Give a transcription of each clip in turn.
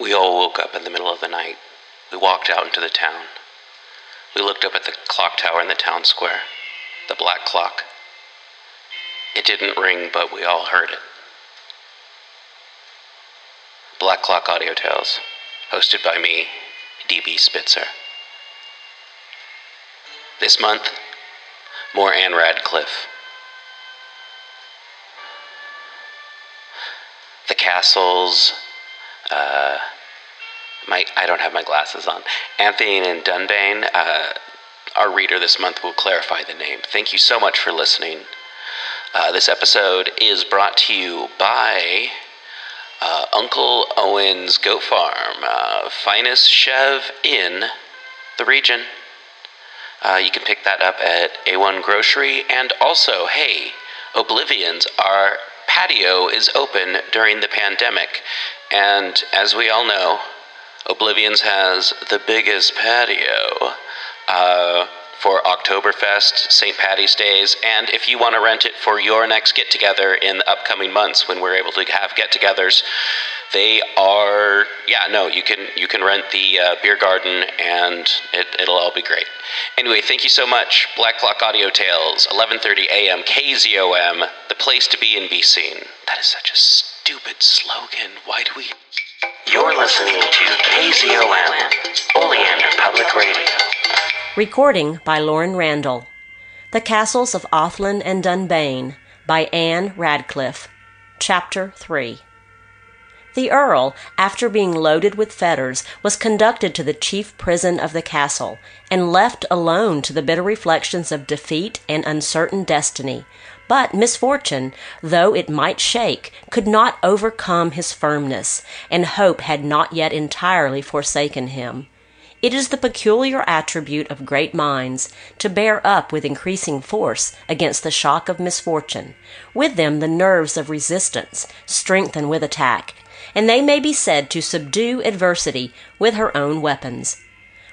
We all woke up in the middle of the night. We walked out into the town. We looked up at the clock tower in the town square, the black clock. It didn't ring, but we all heard it. Black Clock Audio Tales, hosted by me, DB Spitzer. This month, more Ann Radcliffe. The castles, uh, my I don't have my glasses on. Anthony and Dunbayne, uh, our reader this month will clarify the name. Thank you so much for listening. Uh, this episode is brought to you by uh, Uncle Owen's Goat Farm, uh, finest chev in the region. Uh, you can pick that up at A1 Grocery. And also, hey, Oblivions, our patio is open during the pandemic. And as we all know, Oblivions has the biggest patio. Uh, for Oktoberfest, St. Patty's Days, and if you want to rent it for your next get together in the upcoming months when we're able to have get togethers, they are yeah no you can you can rent the uh, beer garden and it, it'll all be great. Anyway thank you so much. Black clock audio tales 11.30 a.m kzom the place to be and be seen. That is such a stupid slogan. Why do we? You're listening to kzom oleander public radio Recording by Lauren Randall. The Castles of Athlin and Dunbayne by Ann Radcliffe. Chapter 3. The Earl, after being loaded with fetters, was conducted to the chief prison of the castle, and left alone to the bitter reflections of defeat and uncertain destiny. But misfortune, though it might shake, could not overcome his firmness, and hope had not yet entirely forsaken him. It is the peculiar attribute of great minds to bear up with increasing force against the shock of misfortune. With them the nerves of resistance strengthen with attack, and they may be said to subdue adversity with her own weapons.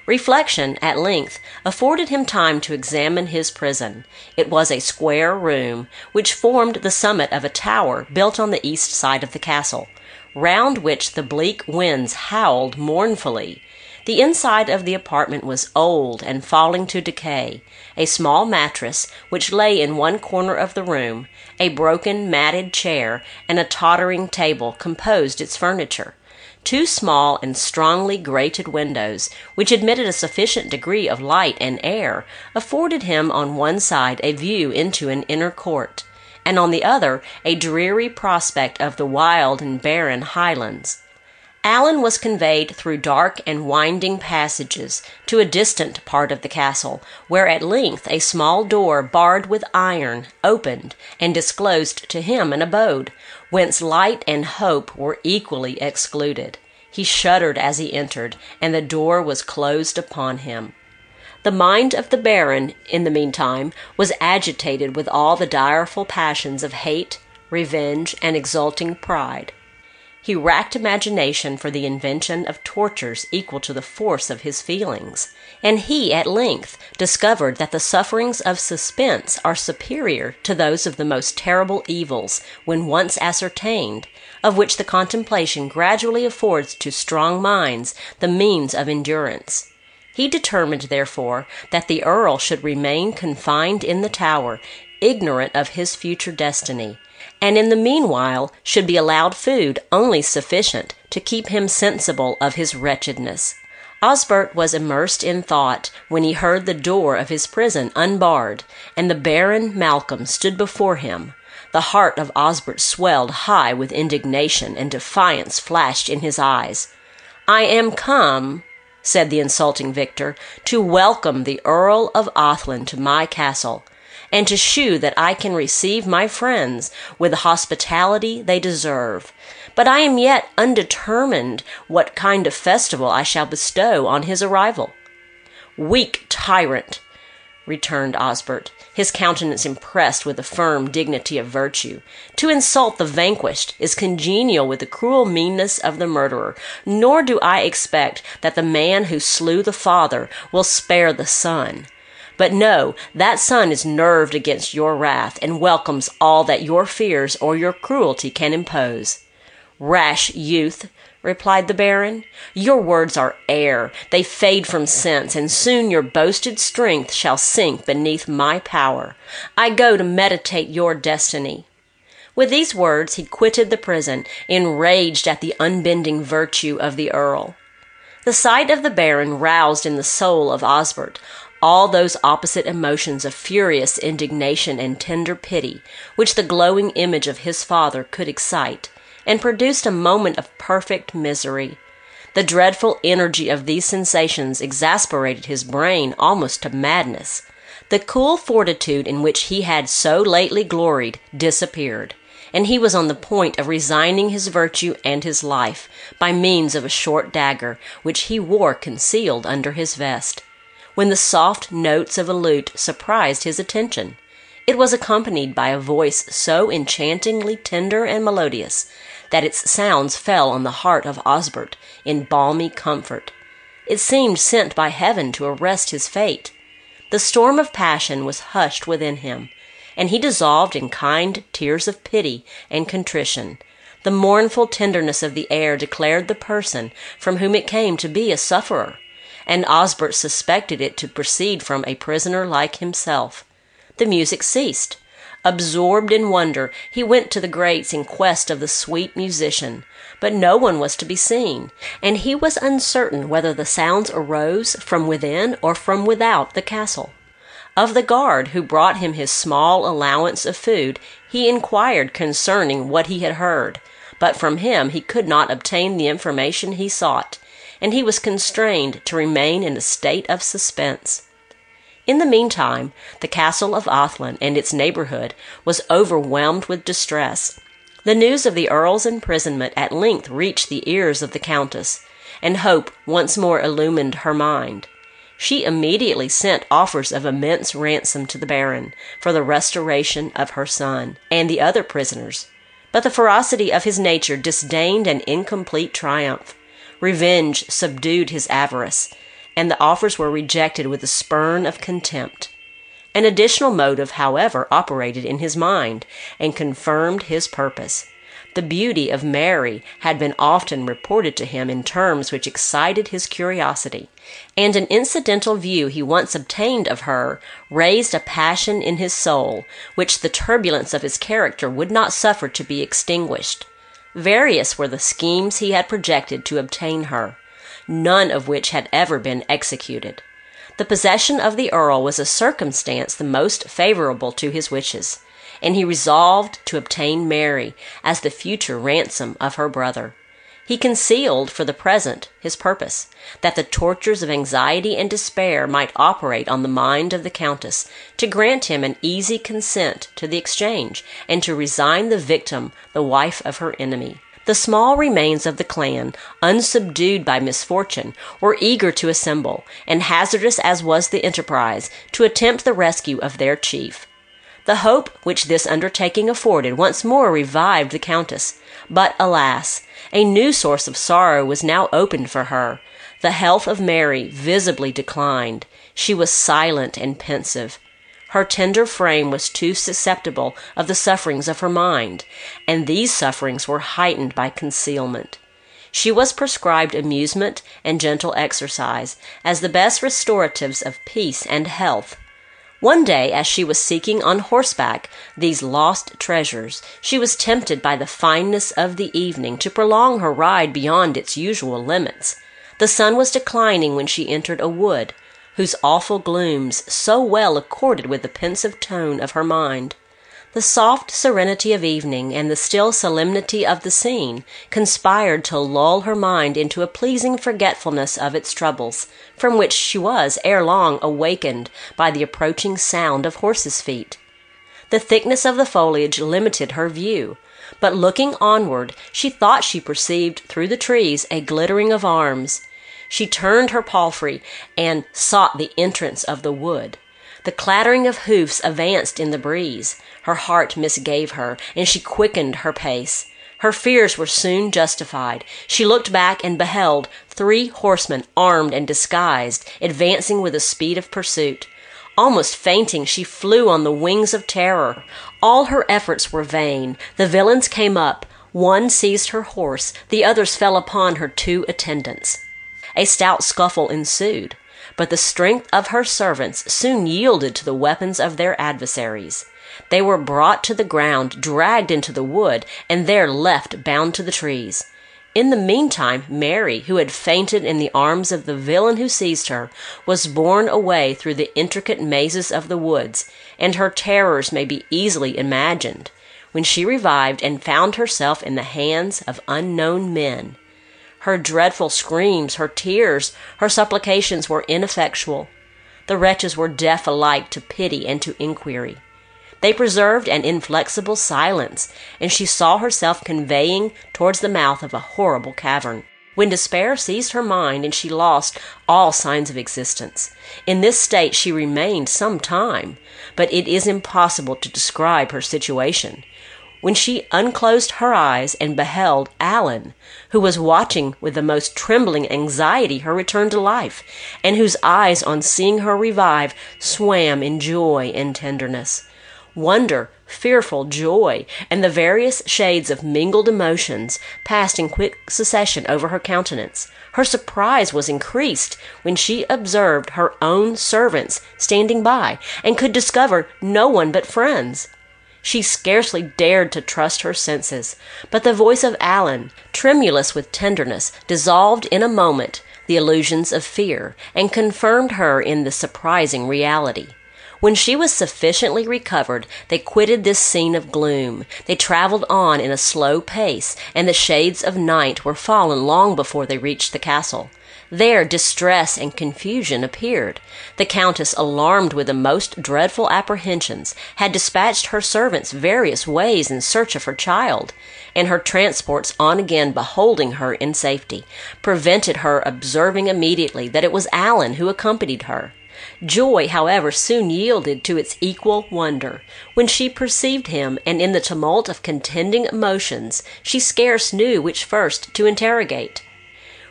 Reflection, at length, afforded him time to examine his prison. It was a square room, which formed the summit of a tower built on the east side of the castle, round which the bleak winds howled mournfully. The inside of the apartment was old and falling to decay. A small mattress, which lay in one corner of the room, a broken, matted chair, and a tottering table composed its furniture. Two small and strongly grated windows, which admitted a sufficient degree of light and air, afforded him on one side a view into an inner court, and on the other a dreary prospect of the wild and barren highlands. Alleyn was conveyed through dark and winding passages to a distant part of the castle, where at length a small door barred with iron opened and disclosed to him an abode, whence light and hope were equally excluded. He shuddered as he entered, and the door was closed upon him. The mind of the Baron, in the meantime, was agitated with all the direful passions of hate, revenge, and exulting pride. He racked imagination for the invention of tortures equal to the force of his feelings, and he at length discovered that the sufferings of suspense are superior to those of the most terrible evils when once ascertained, of which the contemplation gradually affords to strong minds the means of endurance. He determined, therefore, that the Earl should remain confined in the tower, ignorant of his future destiny and in the meanwhile should be allowed food only sufficient to keep him sensible of his wretchedness. Osbert was immersed in thought when he heard the door of his prison unbarred, and the Baron Malcolm stood before him. The heart of Osbert swelled high with indignation, and defiance flashed in his eyes. I am come, said the insulting victor, to welcome the Earl of Athlin to my castle and to shew that I can receive my friends with the hospitality they deserve. But I am yet undetermined what kind of festival I shall bestow on his arrival. Weak tyrant, returned Osbert, his countenance impressed with the firm dignity of virtue. To insult the vanquished is congenial with the cruel meanness of the murderer, nor do I expect that the man who slew the father will spare the son. But no, that son is nerved against your wrath and welcomes all that your fears or your cruelty can impose. Rash youth, replied the baron. Your words are air, they fade from sense, and soon your boasted strength shall sink beneath my power. I go to meditate your destiny. With these words he quitted the prison, enraged at the unbending virtue of the earl. The sight of the baron roused in the soul of Osbert all those opposite emotions of furious indignation and tender pity which the glowing image of his father could excite, and produced a moment of perfect misery. The dreadful energy of these sensations exasperated his brain almost to madness. The cool fortitude in which he had so lately gloried disappeared, and he was on the point of resigning his virtue and his life by means of a short dagger which he wore concealed under his vest when the soft notes of a lute surprised his attention. It was accompanied by a voice so enchantingly tender and melodious that its sounds fell on the heart of Osbert in balmy comfort. It seemed sent by heaven to arrest his fate. The storm of passion was hushed within him, and he dissolved in kind tears of pity and contrition. The mournful tenderness of the air declared the person from whom it came to be a sufferer and Osbert suspected it to proceed from a prisoner like himself. The music ceased. Absorbed in wonder, he went to the grates in quest of the sweet musician, but no one was to be seen, and he was uncertain whether the sounds arose from within or from without the castle. Of the guard who brought him his small allowance of food, he inquired concerning what he had heard, but from him he could not obtain the information he sought and he was constrained to remain in a state of suspense. In the meantime, the castle of Athlin and its neighborhood was overwhelmed with distress. The news of the earl's imprisonment at length reached the ears of the countess, and hope once more illumined her mind. She immediately sent offers of immense ransom to the baron for the restoration of her son and the other prisoners, but the ferocity of his nature disdained an incomplete triumph. Revenge subdued his avarice, and the offers were rejected with a spurn of contempt. An additional motive, however, operated in his mind, and confirmed his purpose. The beauty of Mary had been often reported to him in terms which excited his curiosity, and an incidental view he once obtained of her raised a passion in his soul which the turbulence of his character would not suffer to be extinguished. Various were the schemes he had projected to obtain her, none of which had ever been executed. The possession of the earl was a circumstance the most favorable to his wishes, and he resolved to obtain Mary as the future ransom of her brother. He concealed, for the present, his purpose, that the tortures of anxiety and despair might operate on the mind of the Countess, to grant him an easy consent to the exchange, and to resign the victim the wife of her enemy. The small remains of the clan, unsubdued by misfortune, were eager to assemble, and hazardous as was the enterprise, to attempt the rescue of their chief. The hope which this undertaking afforded once more revived the Countess, but, alas! a new source of sorrow was now opened for her. The health of Mary visibly declined. She was silent and pensive. Her tender frame was too susceptible of the sufferings of her mind, and these sufferings were heightened by concealment. She was prescribed amusement and gentle exercise as the best restoratives of peace and health. One day, as she was seeking on horseback these lost treasures, she was tempted by the fineness of the evening to prolong her ride beyond its usual limits. The sun was declining when she entered a wood, whose awful glooms so well accorded with the pensive tone of her mind. The soft serenity of evening and the still solemnity of the scene conspired to lull her mind into a pleasing forgetfulness of its troubles, from which she was ere long awakened by the approaching sound of horses' feet. The thickness of the foliage limited her view, but looking onward she thought she perceived through the trees a glittering of arms. She turned her palfrey and sought the entrance of the wood. The clattering of hoofs advanced in the breeze. Her heart misgave her, and she quickened her pace. Her fears were soon justified. She looked back and beheld three horsemen, armed and disguised, advancing with the speed of pursuit. Almost fainting, she flew on the wings of terror. All her efforts were vain. The villains came up, One seized her horse, the others fell upon her two attendants. A stout scuffle ensued, but the strength of her servants soon yielded to the weapons of their adversaries. They were brought to the ground, dragged into the wood, and there left bound to the trees. In the meantime, Mary, who had fainted in the arms of the villain who seized her, was borne away through the intricate mazes of the woods, and her terrors may be easily imagined when she revived and found herself in the hands of unknown men. Her dreadful screams, her tears, her supplications were ineffectual. The wretches were deaf alike to pity and to inquiry. They preserved an inflexible silence, and she saw herself conveying towards the mouth of a horrible cavern, when despair seized her mind and she lost all signs of existence. In this state she remained some time, but it is impossible to describe her situation when she unclosed her eyes and beheld Alleyn, who was watching with the most trembling anxiety her return to life, and whose eyes on seeing her revive swam in joy and tenderness. Wonder, fearful joy, and the various shades of mingled emotions passed in quick succession over her countenance. Her surprise was increased when she observed her own servants standing by, and could discover no one but friends. She scarcely dared to trust her senses, but the voice of Alleyn, tremulous with tenderness, dissolved in a moment the illusions of fear, and confirmed her in the surprising reality. When she was sufficiently recovered, they quitted this scene of gloom. They travelled on in a slow pace, and the shades of night were fallen long before they reached the castle. There distress and confusion appeared. The Countess, alarmed with the most dreadful apprehensions, had dispatched her servants various ways in search of her child, and her transports on again beholding her in safety, prevented her observing immediately that it was Alleyn who accompanied her. Joy, however, soon yielded to its equal wonder. When she perceived him, and in the tumult of contending emotions, she scarce knew which first to interrogate.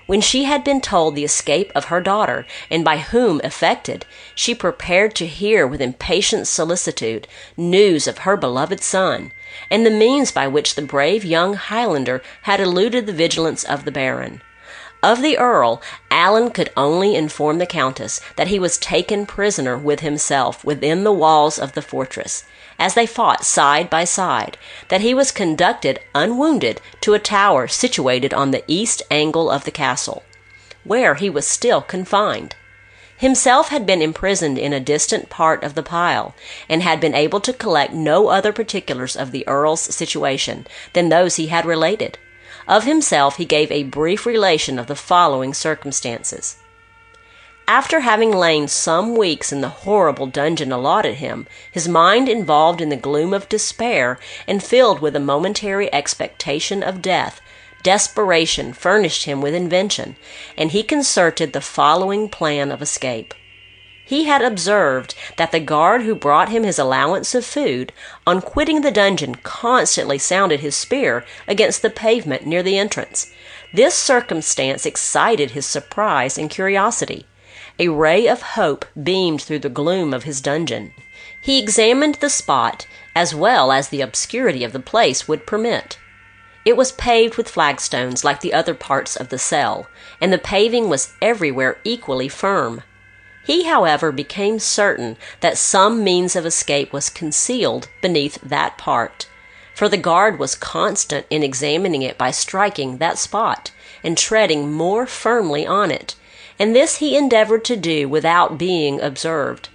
When she had been told the escape of her daughter, and by whom effected, she prepared to hear with impatient solicitude news of her beloved son, and the means by which the brave young Highlander had eluded the vigilance of the Baron. Of the Earl, Alleyn could only inform the Countess that he was taken prisoner with himself within the walls of the fortress, as they fought side by side, that he was conducted unwounded to a tower situated on the east angle of the castle, where he was still confined. Himself had been imprisoned in a distant part of the pile, and had been able to collect no other particulars of the Earl's situation than those he had related. Of himself he gave a brief relation of the following circumstances. After having lain some weeks in the horrible dungeon allotted him, his mind involved in the gloom of despair and filled with a momentary expectation of death, desperation furnished him with invention, and he concerted the following plan of escape. He had observed that the guard who brought him his allowance of food, on quitting the dungeon, constantly sounded his spear against the pavement near the entrance. This circumstance excited his surprise and curiosity. A ray of hope beamed through the gloom of his dungeon. He examined the spot as well as the obscurity of the place would permit. It was paved with flagstones like the other parts of the cell, and the paving was everywhere equally firm. He, however, became certain that some means of escape was concealed beneath that part, for the guard was constant in examining it by striking that spot and treading more firmly on it, and this he endeavored to do without being observed.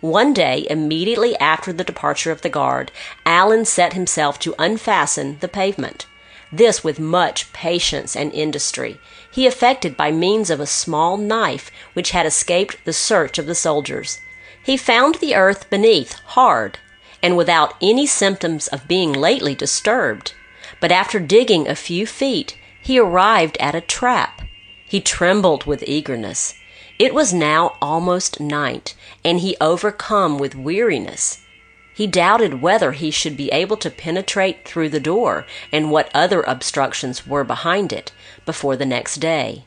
One day, immediately after the departure of the guard, Alleyn set himself to unfasten the pavement. This with much patience and industry he effected by means of a small knife which had escaped the search of the soldiers. He found the earth beneath hard, and without any symptoms of being lately disturbed. But after digging a few feet, he arrived at a trap. He trembled with eagerness. It was now almost night, and he overcome with weariness. He doubted whether he should be able to penetrate through the door and what other obstructions were behind it before the next day.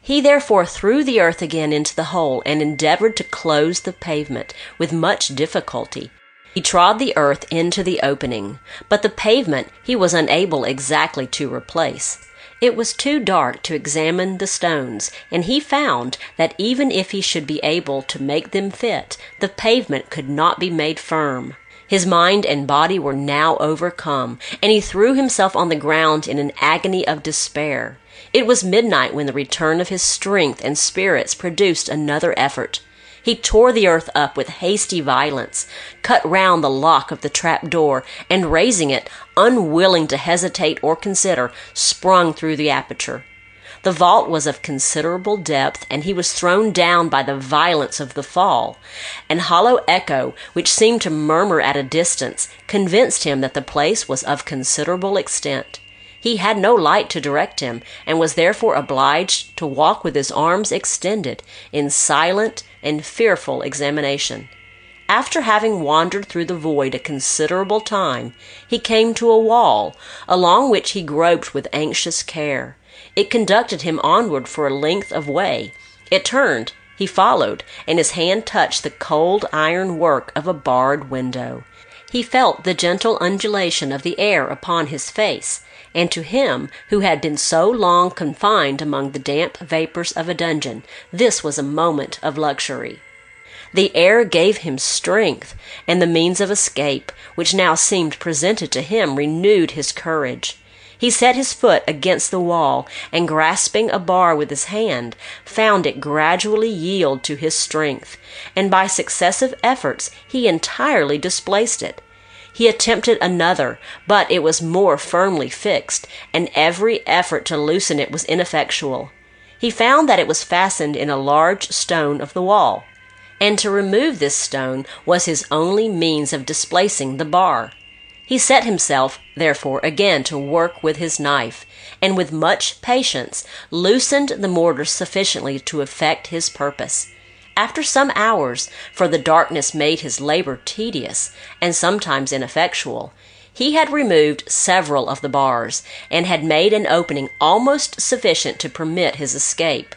He therefore threw the earth again into the hole and endeavored to close the pavement with much difficulty. He trod the earth into the opening, but the pavement he was unable exactly to replace. It was too dark to examine the stones, and he found that even if he should be able to make them fit, the pavement could not be made firm. His mind and body were now overcome, and he threw himself on the ground in an agony of despair. It was midnight when the return of his strength and spirits produced another effort. He tore the earth up with hasty violence, cut round the lock of the trap door, and raising it, unwilling to hesitate or consider, sprung through the aperture. The vault was of considerable depth, and he was thrown down by the violence of the fall. An hollow echo, which seemed to murmur at a distance, convinced him that the place was of considerable extent. He had no light to direct him, and was therefore obliged to walk with his arms extended, in silent and fearful examination. After having wandered through the void a considerable time, he came to a wall, along which he groped with anxious care. It conducted him onward for a length of way. It turned, he followed, and his hand touched the cold iron work of a barred window. He felt the gentle undulation of the air upon his face, and to him who had been so long confined among the damp vapors of a dungeon, this was a moment of luxury. The air gave him strength, and the means of escape, which now seemed presented to him, renewed his courage. He set his foot against the wall, and grasping a bar with his hand, found it gradually yield to his strength, and by successive efforts he entirely displaced it. He attempted another, but it was more firmly fixed, and every effort to loosen it was ineffectual. He found that it was fastened in a large stone of the wall, and to remove this stone was his only means of displacing the bar. He set himself, therefore, again to work with his knife, and with much patience loosened the mortar sufficiently to effect his purpose. After some hours, for the darkness made his labor tedious and sometimes ineffectual, he had removed several of the bars, and had made an opening almost sufficient to permit his escape.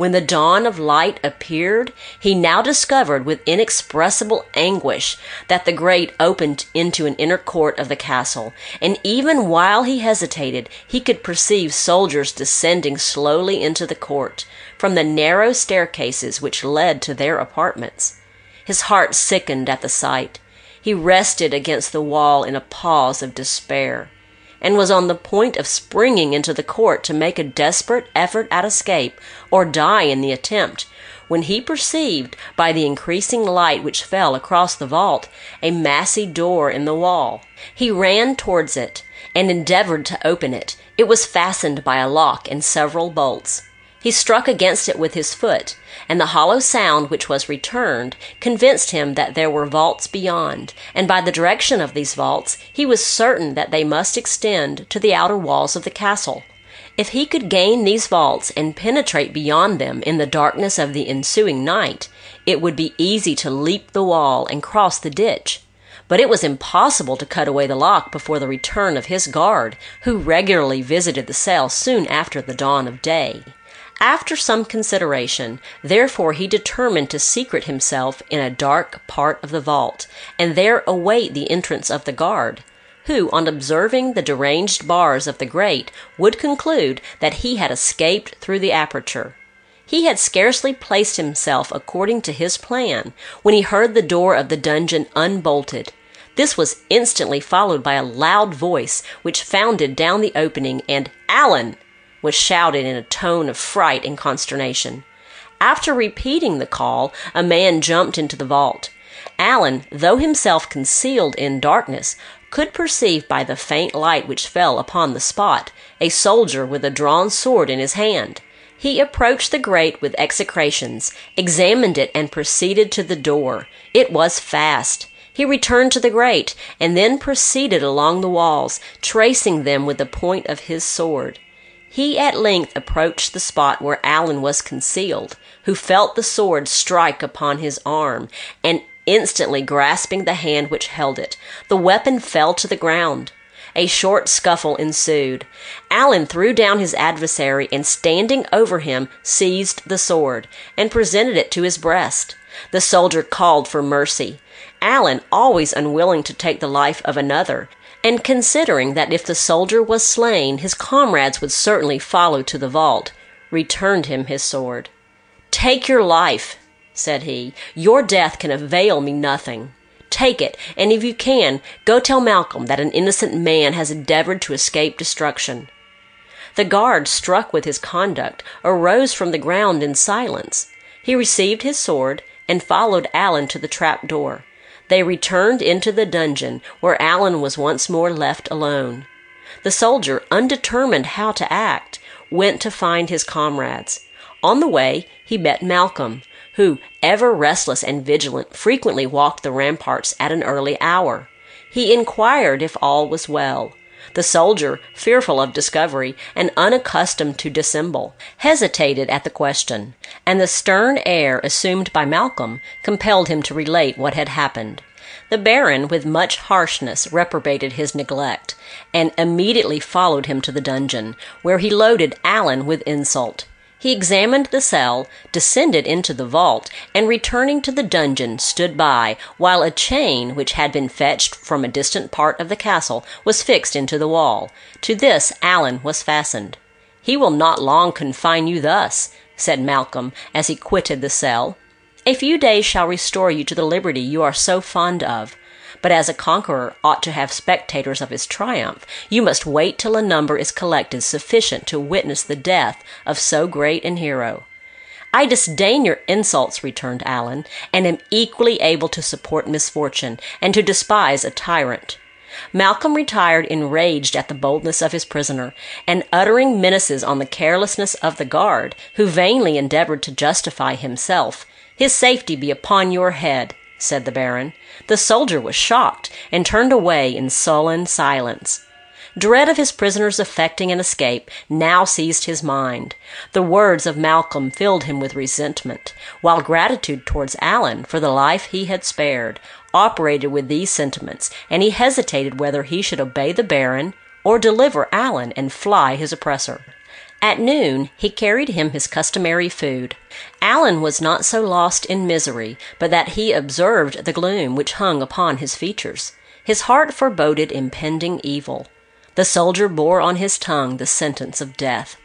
When the dawn of light appeared, he now discovered with inexpressible anguish that the grate opened into an inner court of the castle, and even while he hesitated, he could perceive soldiers descending slowly into the court, from the narrow staircases which led to their apartments. His heart sickened at the sight. He rested against the wall in a pause of despair and was on the point of springing into the court to make a desperate effort at escape or die in the attempt, when he perceived, by the increasing light which fell across the vault, a massy door in the wall. He ran towards it and endeavored to open it. It was fastened by a lock and several bolts. He struck against it with his foot, and the hollow sound which was returned convinced him that there were vaults beyond, and by the direction of these vaults he was certain that they must extend to the outer walls of the castle. If he could gain these vaults and penetrate beyond them in the darkness of the ensuing night, it would be easy to leap the wall and cross the ditch. But it was impossible to cut away the lock before the return of his guard, who regularly visited the cell soon after the dawn of day. After some consideration, therefore, he determined to secret himself in a dark part of the vault, and there await the entrance of the guard, who, on observing the deranged bars of the grate, would conclude that he had escaped through the aperture. He had scarcely placed himself according to his plan when he heard the door of the dungeon unbolted. This was instantly followed by a loud voice which founded down the opening, and "Alleyn!" Was shouted in a tone of fright and consternation. After repeating the call, a man jumped into the vault. Alleyn, though himself concealed in darkness, could perceive by the faint light which fell upon the spot a soldier with a drawn sword in his hand. He approached the grate with execrations, examined it, and proceeded to the door. It was fast. He returned to the grate, and then proceeded along the walls, tracing them with the point of his sword. He at length approached the spot where Alleyn was concealed, who felt the sword strike upon his arm, and instantly grasping the hand which held it, the weapon fell to the ground. A short scuffle ensued. Alleyn threw down his adversary and standing over him seized the sword and presented it to his breast. The soldier called for mercy. Alleyn, always unwilling to take the life of another, and considering that if the soldier was slain his comrades would certainly follow to the vault, returned him his sword. Take your life, said he. Your death can avail me nothing. Take it, and if you can, go tell Malcolm that an innocent man has endeavored to escape destruction. The guard, struck with his conduct, arose from the ground in silence. He received his sword and followed Alleyn to the trap door. They returned into the dungeon, where Alleyn was once more left alone. The soldier, undetermined how to act, went to find his comrades. On the way, he met Malcolm, who, ever restless and vigilant, frequently walked the ramparts at an early hour. He inquired if all was well. The soldier, fearful of discovery and unaccustomed to dissemble, hesitated at the question, and the stern air assumed by Malcolm compelled him to relate what had happened. The Baron, with much harshness, reprobated his neglect, and immediately followed him to the dungeon, where he loaded Alleyn with insult. He examined the cell, descended into the vault, and returning to the dungeon, stood by, while a chain, which had been fetched from a distant part of the castle, was fixed into the wall. To this Alleyn was fastened. He will not long confine you thus, said Malcolm, as he quitted the cell. A few days shall restore you to the liberty you are so fond of but as a conqueror ought to have spectators of his triumph, you must wait till a number is collected sufficient to witness the death of so great an hero. I disdain your insults, returned Alleyn, and am equally able to support misfortune and to despise a tyrant. Malcolm retired enraged at the boldness of his prisoner, and uttering menaces on the carelessness of the guard, who vainly endeavored to justify himself, his safety be upon your head, said the Baron. The soldier was shocked, and turned away in sullen silence. Dread of his prisoner's effecting an escape now seized his mind. The words of Malcolm filled him with resentment, while gratitude towards Alleyn for the life he had spared operated with these sentiments, and he hesitated whether he should obey the Baron or deliver Alleyn and fly his oppressor. At noon he carried him his customary food. Alleyn was not so lost in misery but that he observed the gloom which hung upon his features. His heart foreboded impending evil. The soldier bore on his tongue the sentence of death.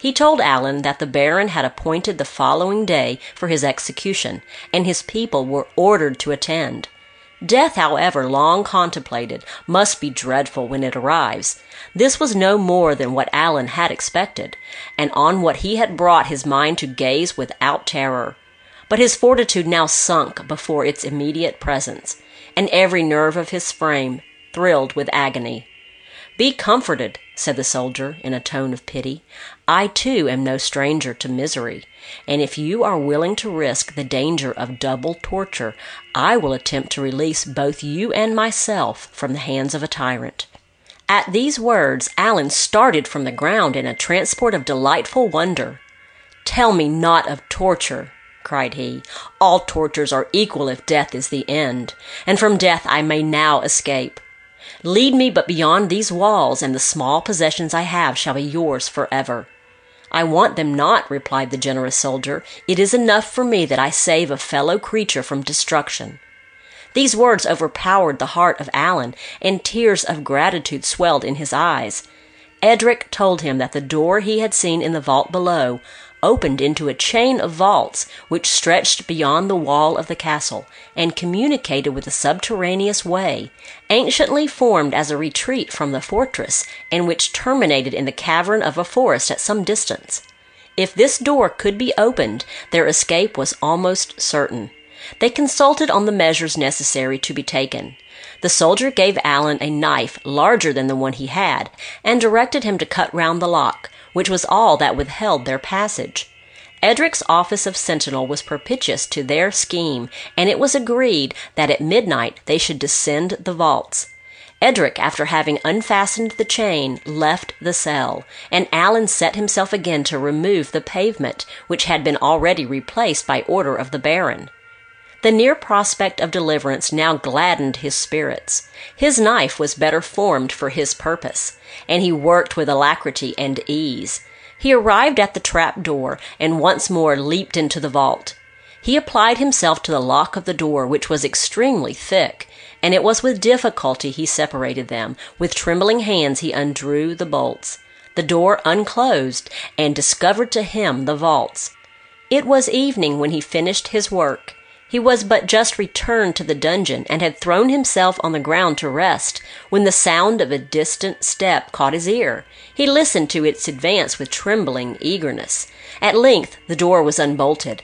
He told Alleyn that the Baron had appointed the following day for his execution, and his people were ordered to attend. Death, however long contemplated, must be dreadful when it arrives. This was no more than what Alleyn had expected, and on what he had brought his mind to gaze without terror. But his fortitude now sunk before its immediate presence, and every nerve of his frame thrilled with agony. Be comforted, said the soldier in a tone of pity. I too am no stranger to misery, and if you are willing to risk the danger of double torture, I will attempt to release both you and myself from the hands of a tyrant. At these words, Alleyn started from the ground in a transport of delightful wonder. Tell me not of torture, cried he. All tortures are equal if death is the end, and from death I may now escape. Lead me but beyond these walls, and the small possessions I have shall be yours forever. I want them not, replied the generous soldier. It is enough for me that I save a fellow creature from destruction. These words overpowered the heart of Alleyn, and tears of gratitude swelled in his eyes. Edric told him that the door he had seen in the vault below opened into a chain of vaults which stretched beyond the wall of the castle and communicated with a subterraneous way, anciently formed as a retreat from the fortress, and which terminated in the cavern of a forest at some distance. If this door could be opened, their escape was almost certain. They consulted on the measures necessary to be taken. The soldier gave Alleyn a knife larger than the one he had, and directed him to cut round the lock, which was all that withheld their passage. Edric's office of sentinel was propitious to their scheme, and it was agreed that at midnight they should descend the vaults. Edric, after having unfastened the chain, left the cell, and Alleyn set himself again to remove the pavement, which had been already replaced by order of the Baron. The near prospect of deliverance now gladdened his spirits. His knife was better formed for his purpose, and he worked with alacrity and ease. He arrived at the trap door, and once more leaped into the vault. He applied himself to the lock of the door, which was extremely thick, and it was with difficulty he separated them. With trembling hands he undrew the bolts. The door unclosed, and discovered to him the vaults. It was evening when he finished his work. He was but just returned to the dungeon, and had thrown himself on the ground to rest, when the sound of a distant step caught his ear. He listened to its advance with trembling eagerness. At length the door was unbolted.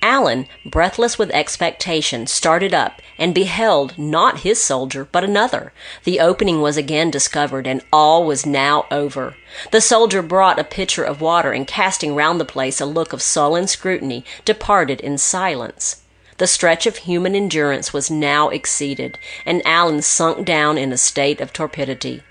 Alleyn, breathless with expectation, started up, and beheld not his soldier, but another. The opening was again discovered, and all was now over. The soldier brought a pitcher of water, and casting round the place a look of sullen scrutiny, departed in silence. The stretch of human endurance was now exceeded, and Alleyn sunk down in a state of torpidity.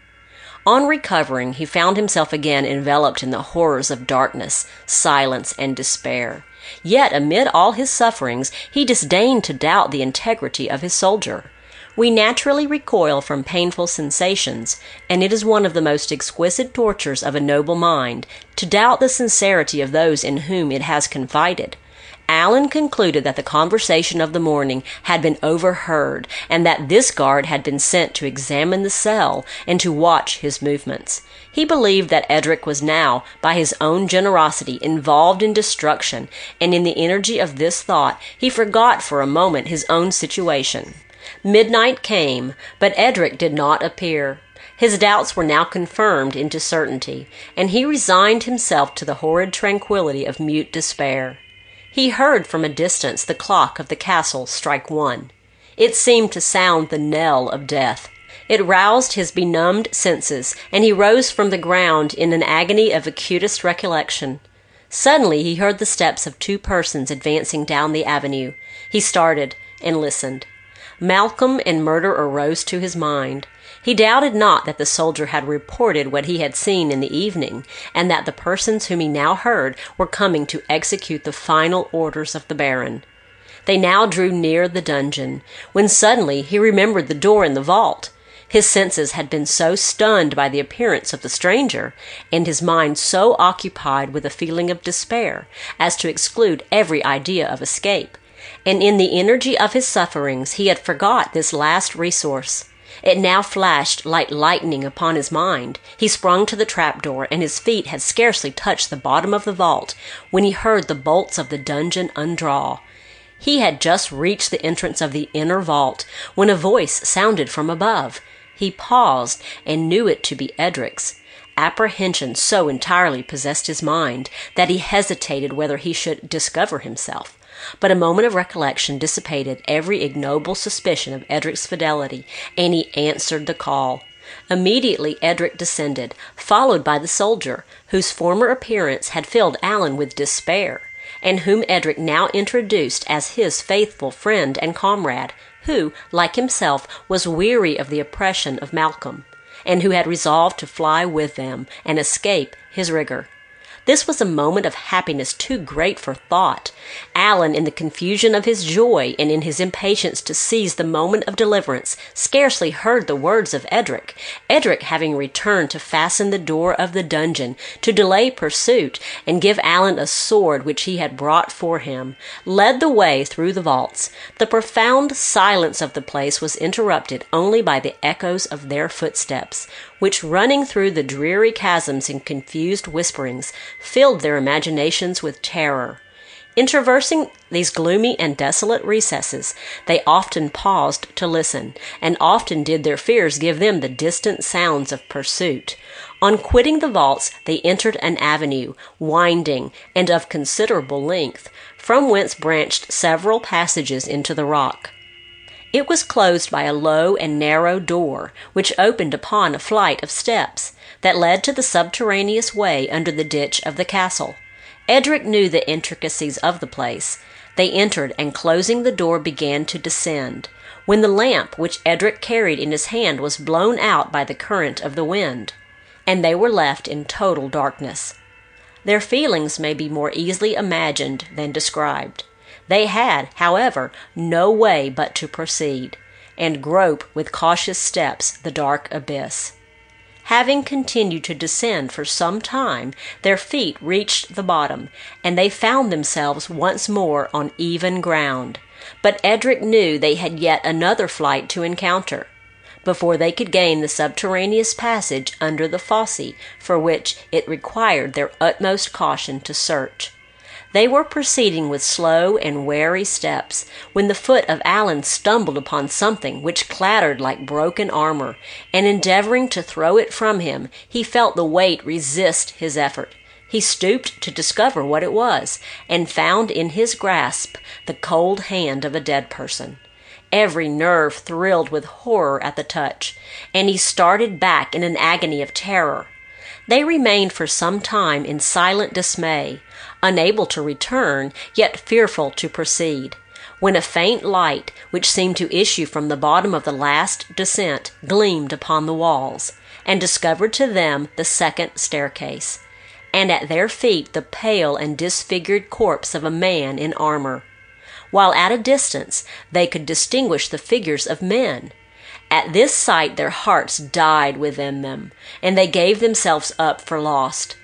On recovering, he found himself again enveloped in the horrors of darkness, silence, and despair. Yet amid all his sufferings he disdained to doubt the integrity of his soldier. We naturally recoil from painful sensations, and it is one of the most exquisite tortures of a noble mind to doubt the sincerity of those in whom it has confided. Alleyn concluded that the conversation of the morning had been overheard, and that this guard had been sent to examine the cell and to watch his movements. He believed that Edric was now, by his own generosity, involved in destruction, and in the energy of this thought he forgot for a moment his own situation. Midnight came, but Edric did not appear. His doubts were now confirmed into certainty, and he resigned himself to the horrid tranquillity of mute despair. He heard from a distance the clock of the castle strike one. It seemed to sound the knell of death. It roused his benumbed senses, and he rose from the ground in an agony of acutest recollection. Suddenly he heard the steps of two persons advancing down the avenue. He started and listened. Malcolm and murder arose to his mind. He doubted not that the soldier had reported what he had seen in the evening, and that the persons whom he now heard were coming to execute the final orders of the Baron. They now drew near the dungeon, when suddenly he remembered the door in the vault. His senses had been so stunned by the appearance of the stranger, and his mind so occupied with a feeling of despair, as to exclude every idea of escape. And in the energy of his sufferings he had forgot this last resource. It now flashed like lightning upon his mind. He sprung to the trapdoor, and his feet had scarcely touched the bottom of the vault when he heard the bolts of the dungeon undraw. He had just reached the entrance of the inner vault when a voice sounded from above. He paused and knew it to be Edric's. Apprehension so entirely possessed his mind that he hesitated whether he should discover himself. But a moment of recollection dissipated every ignoble suspicion of Edric's fidelity, and he answered the call. Immediately Edric descended, followed by the soldier, whose former appearance had filled Alleyn with despair, and whom Edric now introduced as his faithful friend and comrade, who, like himself, was weary of the oppression of Malcolm, and who had resolved to fly with them and escape his rigor. This was a moment of happiness too great for thought. Alleyn, in the confusion of his joy and in his impatience to seize the moment of deliverance, scarcely heard the words of Edric. Edric, having returned to fasten the door of the dungeon, to delay pursuit, and give Alleyn a sword which he had brought for him, led the way through the vaults. The profound silence of the place was interrupted only by the echoes of their footsteps, which, running through the dreary chasms in confused whisperings, filled their imaginations with terror. In traversing these gloomy and desolate recesses, they often paused to listen, and often did their fears give them the distant sounds of pursuit. On quitting the vaults, they entered an avenue, winding and of considerable length, from whence branched several passages into the rock. It was closed by a low and narrow door, which opened upon a flight of steps that led to the subterraneous way under the ditch of the castle. Edric knew the intricacies of the place. They entered, and closing the door, began to descend, when the lamp which Edric carried in his hand was blown out by the current of the wind, and they were left in total darkness. Their feelings may be more easily imagined than described. They had, however, no way but to proceed, and grope with cautious steps the dark abyss. Having continued to descend for some time, their feet reached the bottom, and they found themselves once more on even ground. But Edric knew they had yet another flight to encounter before they could gain the subterraneous passage under the fosse for which it required their utmost caution to search. They were proceeding with slow and wary steps when the foot of Alleyn stumbled upon something which clattered like broken armor, and endeavoring to throw it from him, he felt the weight resist his effort. He stooped to discover what it was, and found in his grasp the cold hand of a dead person. Every nerve thrilled with horror at the touch, and he started back in an agony of terror. They remained for some time in silent dismay, unable to return, yet fearful to proceed, when a faint light, which seemed to issue from the bottom of the last descent, gleamed upon the walls, and discovered to them the second staircase, and at their feet the pale and disfigured corpse of a man in armor while at a distance they could distinguish the figures of men. At this sight their hearts died within them, and they gave themselves up for lost.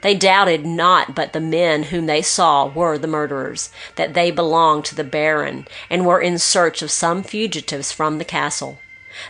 They doubted not but the men whom they saw were the murderers, that they belonged to the Baron, and were in search of some fugitives from the castle.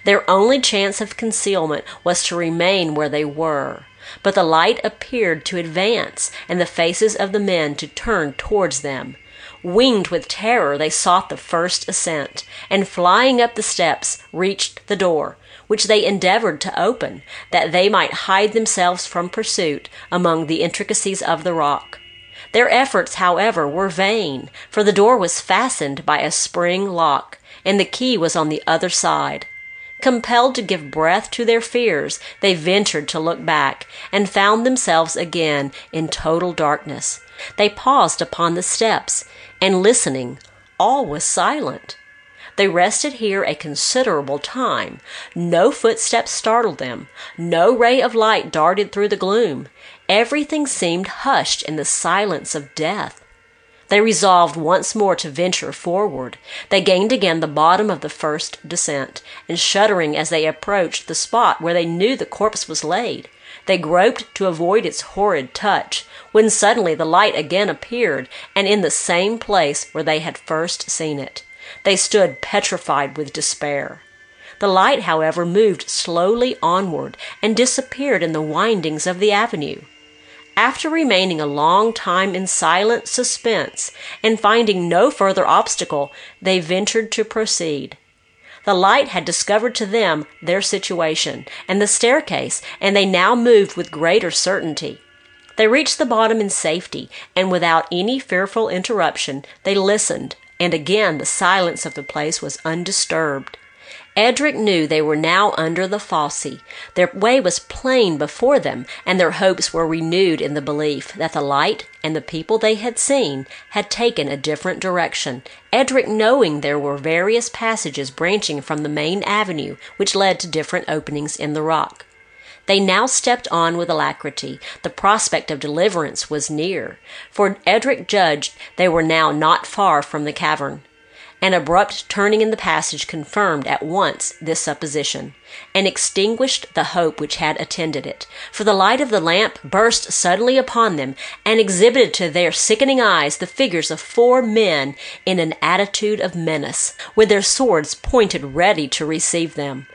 Their only chance of concealment was to remain where they were. But the light appeared to advance, and the faces of the men to turn towards them. Winged with terror, they sought the first ascent, and flying up the steps, reached the door, which they endeavored to open, that they might hide themselves from pursuit among the intricacies of the rock. Their efforts, however, were vain, for the door was fastened by a spring lock, and the key was on the other side. Compelled to give breath to their fears, they ventured to look back, and found themselves again in total darkness. They paused upon the steps, and listening, all was silent. They rested here a considerable time. No footsteps startled them. No ray of light darted through the gloom. Everything seemed hushed in the silence of death. They resolved once more to venture forward. They gained again the bottom of the first descent, and shuddering as they approached the spot where they knew the corpse was laid, they groped to avoid its horrid touch, when suddenly the light again appeared, and in the same place where they had first seen it. They stood petrified with despair. The light, however, moved slowly onward and disappeared in the windings of the avenue. After remaining a long time in silent suspense, and finding no further obstacle, they ventured to proceed. The light had discovered to them their situation and the staircase, and they now moved with greater certainty. They reached the bottom in safety, and without any fearful interruption they listened, and again the silence of the place was undisturbed. Edric knew they were now under the fosse. Their way was plain before them, and their hopes were renewed in the belief that the light and the people they had seen had taken a different direction, Edric knowing there were various passages branching from the main avenue which led to different openings in the rock. They now stepped on with alacrity. The prospect of deliverance was near, for Edric judged they were now not far from the cavern. An abrupt turning in the passage confirmed at once this supposition, and extinguished the hope which had attended it, for the light of the lamp burst suddenly upon them, and exhibited to their sickening eyes the figures of four men in an attitude of menace, with their swords pointed ready to receive them.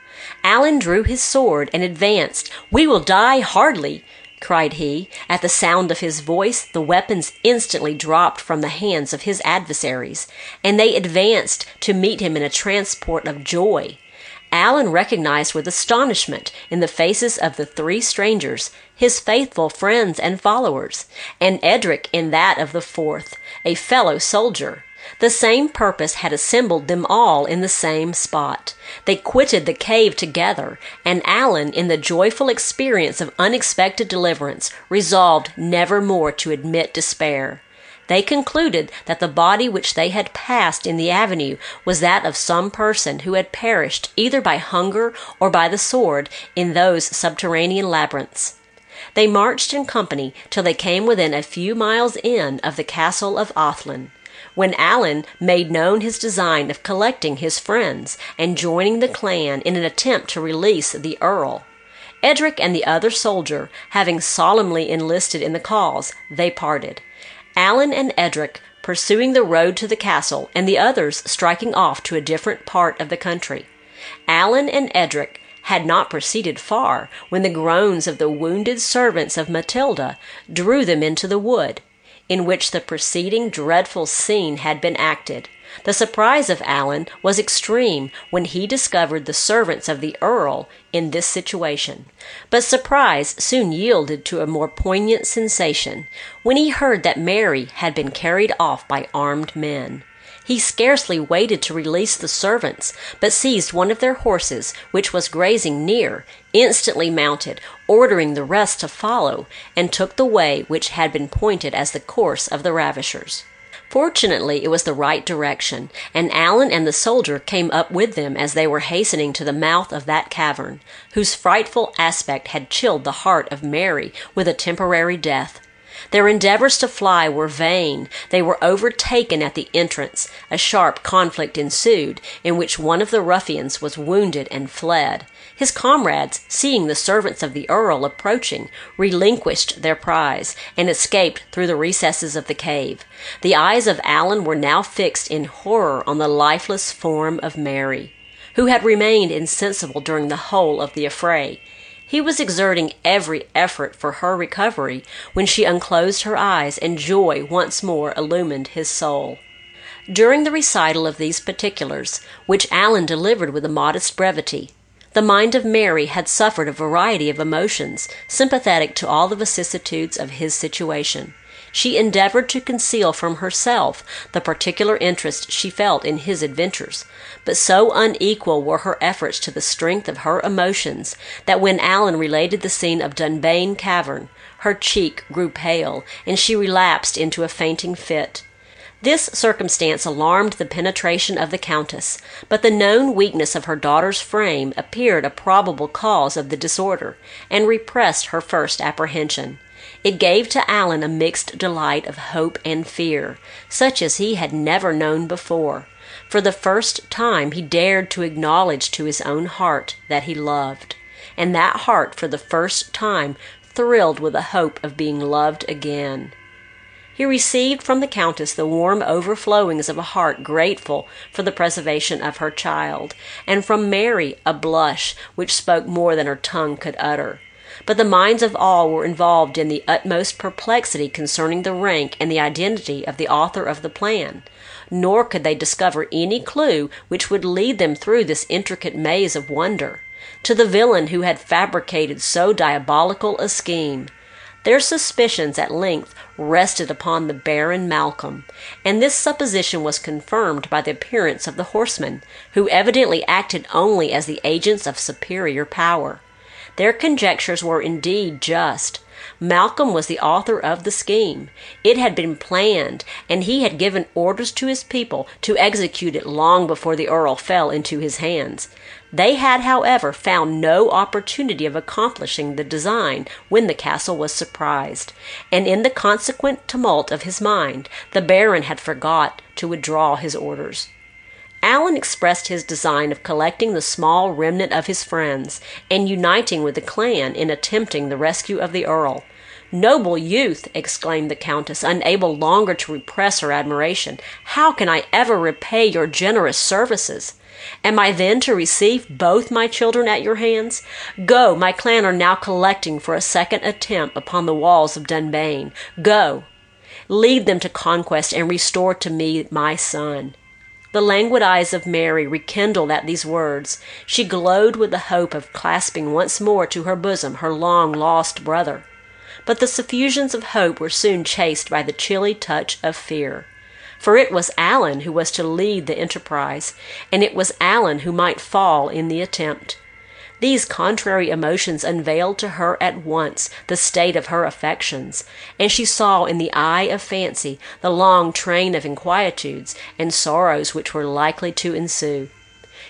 Alleyn drew his sword and advanced. We will die hardly, cried he. At the sound of his voice, the weapons instantly dropped from the hands of his adversaries, and they advanced to meet him in a transport of joy. Alleyn recognized with astonishment in the faces of the three strangers his faithful friends and followers, and Edric in that of the fourth, a fellow soldier. The same purpose had assembled them all in the same spot. They quitted the cave together, and Alleyn, in the joyful experience of unexpected deliverance, resolved never more to admit despair. They concluded that the body which they had passed in the avenue was that of some person who had perished either by hunger or by the sword in those subterranean labyrinths. They marched in company till they came within a few miles in of the castle of Athlin when Alleyn made known his design of collecting his friends and joining the clan in an attempt to release the Earl. Edric and the other soldier, having solemnly enlisted in the cause, they parted. Alleyn and Edric pursuing the road to the castle, and the others striking off to a different part of the country. Alleyn and Edric had not proceeded far when the groans of the wounded servants of Matilda drew them into the wood, in which the preceding dreadful scene had been acted. The surprise of Alleyn was extreme when he discovered the servants of the Earl in this situation, but surprise soon yielded to a more poignant sensation when he heard that Mary had been carried off by armed men. He scarcely waited to release the servants, but seized one of their horses, which was grazing near, instantly mounted, ordering the rest to follow, and took the way which had been pointed as the course of the ravishers. Fortunately, it was the right direction, and Alleyn and the soldier came up with them as they were hastening to the mouth of that cavern, whose frightful aspect had chilled the heart of Mary with a temporary death. Their endeavors to fly were vain. They were overtaken at the entrance. A sharp conflict ensued, in which one of the ruffians was wounded and fled. His comrades, seeing the servants of the earl approaching, relinquished their prize, and escaped through the recesses of the cave. The eyes of Alleyn were now fixed in horror on the lifeless form of Mary, who had remained insensible during the whole of the affray. He was exerting every effort for her recovery when she unclosed her eyes and joy once more illumined his soul. During the recital of these particulars, which Alleyn delivered with a modest brevity, the mind of Mary had suffered a variety of emotions sympathetic to all the vicissitudes of his situation she endeavored to conceal from herself the particular interest she felt in his adventures, but so unequal were her efforts to the strength of her emotions that when Alleyn related the scene of Dunbayne Cavern, her cheek grew pale, and she relapsed into a fainting fit. This circumstance alarmed the penetration of the Countess, but the known weakness of her daughter's frame appeared a probable cause of the disorder, and repressed her first apprehension. It gave to Alleyn a mixed delight of hope and fear, such as he had never known before. For the first time he dared to acknowledge to his own heart that he loved, and that heart for the first time thrilled with the hope of being loved again. He received from the Countess the warm overflowings of a heart grateful for the preservation of her child, and from Mary a blush which spoke more than her tongue could utter but the minds of all were involved in the utmost perplexity concerning the rank and the identity of the author of the plan, nor could they discover any clue which would lead them through this intricate maze of wonder to the villain who had fabricated so diabolical a scheme. Their suspicions at length rested upon the Baron Malcolm, and this supposition was confirmed by the appearance of the horsemen, who evidently acted only as the agents of superior power. Their conjectures were indeed just. Malcolm was the author of the scheme. It had been planned, and he had given orders to his people to execute it long before the Earl fell into his hands. They had, however, found no opportunity of accomplishing the design when the castle was surprised, and in the consequent tumult of his mind the Baron had forgot to withdraw his orders. Alleyn expressed his design of collecting the small remnant of his friends and uniting with the clan in attempting the rescue of the Earl. Noble youth! exclaimed the Countess, unable longer to repress her admiration. How can I ever repay your generous services? Am I then to receive both my children at your hands? Go, my clan are now collecting for a second attempt upon the walls of Dunbayne. Go, lead them to conquest and restore to me my son. The languid eyes of Mary rekindled at these words. She glowed with the hope of clasping once more to her bosom her long lost brother. But the suffusions of hope were soon chased by the chilly touch of fear. For it was Alleyn who was to lead the enterprise, and it was Alleyn who might fall in the attempt. These contrary emotions unveiled to her at once the state of her affections, and she saw in the eye of fancy the long train of inquietudes and sorrows which were likely to ensue.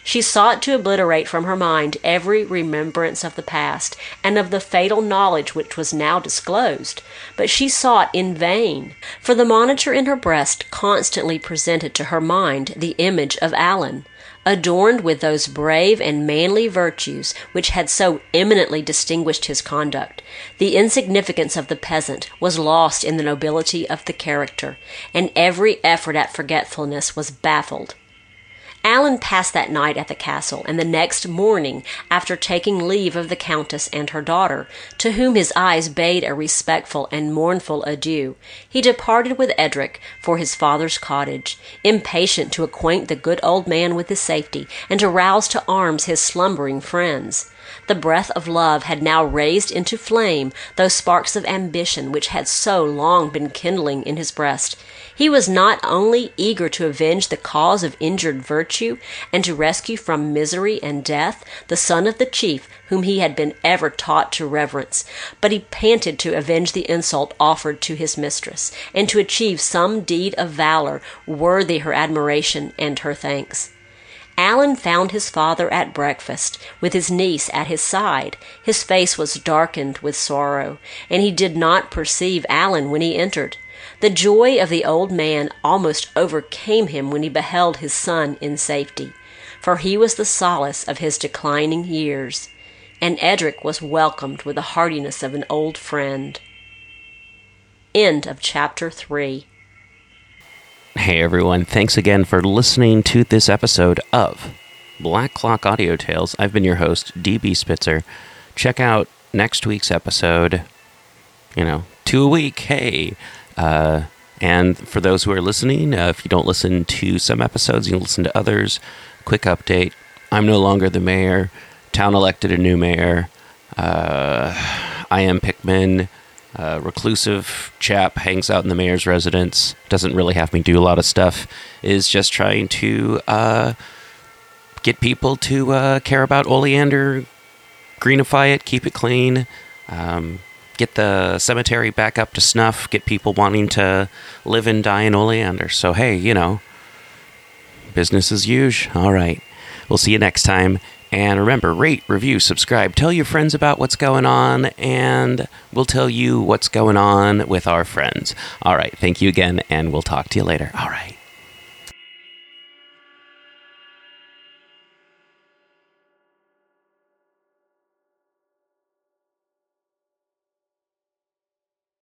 She sought to obliterate from her mind every remembrance of the past and of the fatal knowledge which was now disclosed, but she sought in vain, for the monitor in her breast constantly presented to her mind the image of Alleyn adorned with those brave and manly virtues which had so eminently distinguished his conduct, the insignificance of the peasant was lost in the nobility of the character, and every effort at forgetfulness was baffled. Alleyn passed that night at the castle, and the next morning, after taking leave of the countess and her daughter, to whom his eyes bade a respectful and mournful adieu, he departed with Edric for his father's cottage, impatient to acquaint the good old man with his safety, and to rouse to arms his slumbering friends. The breath of love had now raised into flame those sparks of ambition which had so long been kindling in his breast. He was not only eager to avenge the cause of injured virtue, and to rescue from misery and death the son of the chief whom he had been ever taught to reverence, but he panted to avenge the insult offered to his mistress, and to achieve some deed of valor worthy her admiration and her thanks. Alleyn found his father at breakfast, with his niece at his side. His face was darkened with sorrow, and he did not perceive Alleyn when he entered. The joy of the old man almost overcame him when he beheld his son in safety, for he was the solace of his declining years, and Edric was welcomed with the heartiness of an old friend. End of chapter 3. Hey everyone, thanks again for listening to this episode of Black Clock Audio Tales. I've been your host, DB Spitzer. Check out next week's episode. You know, two a week. Hey, uh, and for those who are listening, uh, if you don't listen to some episodes, you can listen to others. Quick update I'm no longer the mayor. Town elected a new mayor. Uh, I am Pickman. Uh, reclusive chap hangs out in the mayor's residence. Doesn't really have me do a lot of stuff. Is just trying to uh, get people to uh, care about oleander, greenify it, keep it clean. Um, get the cemetery back up to snuff, get people wanting to live and die in Oleander. So, hey, you know, business as usual. All right. We'll see you next time. And remember, rate, review, subscribe, tell your friends about what's going on, and we'll tell you what's going on with our friends. All right. Thank you again, and we'll talk to you later. All right.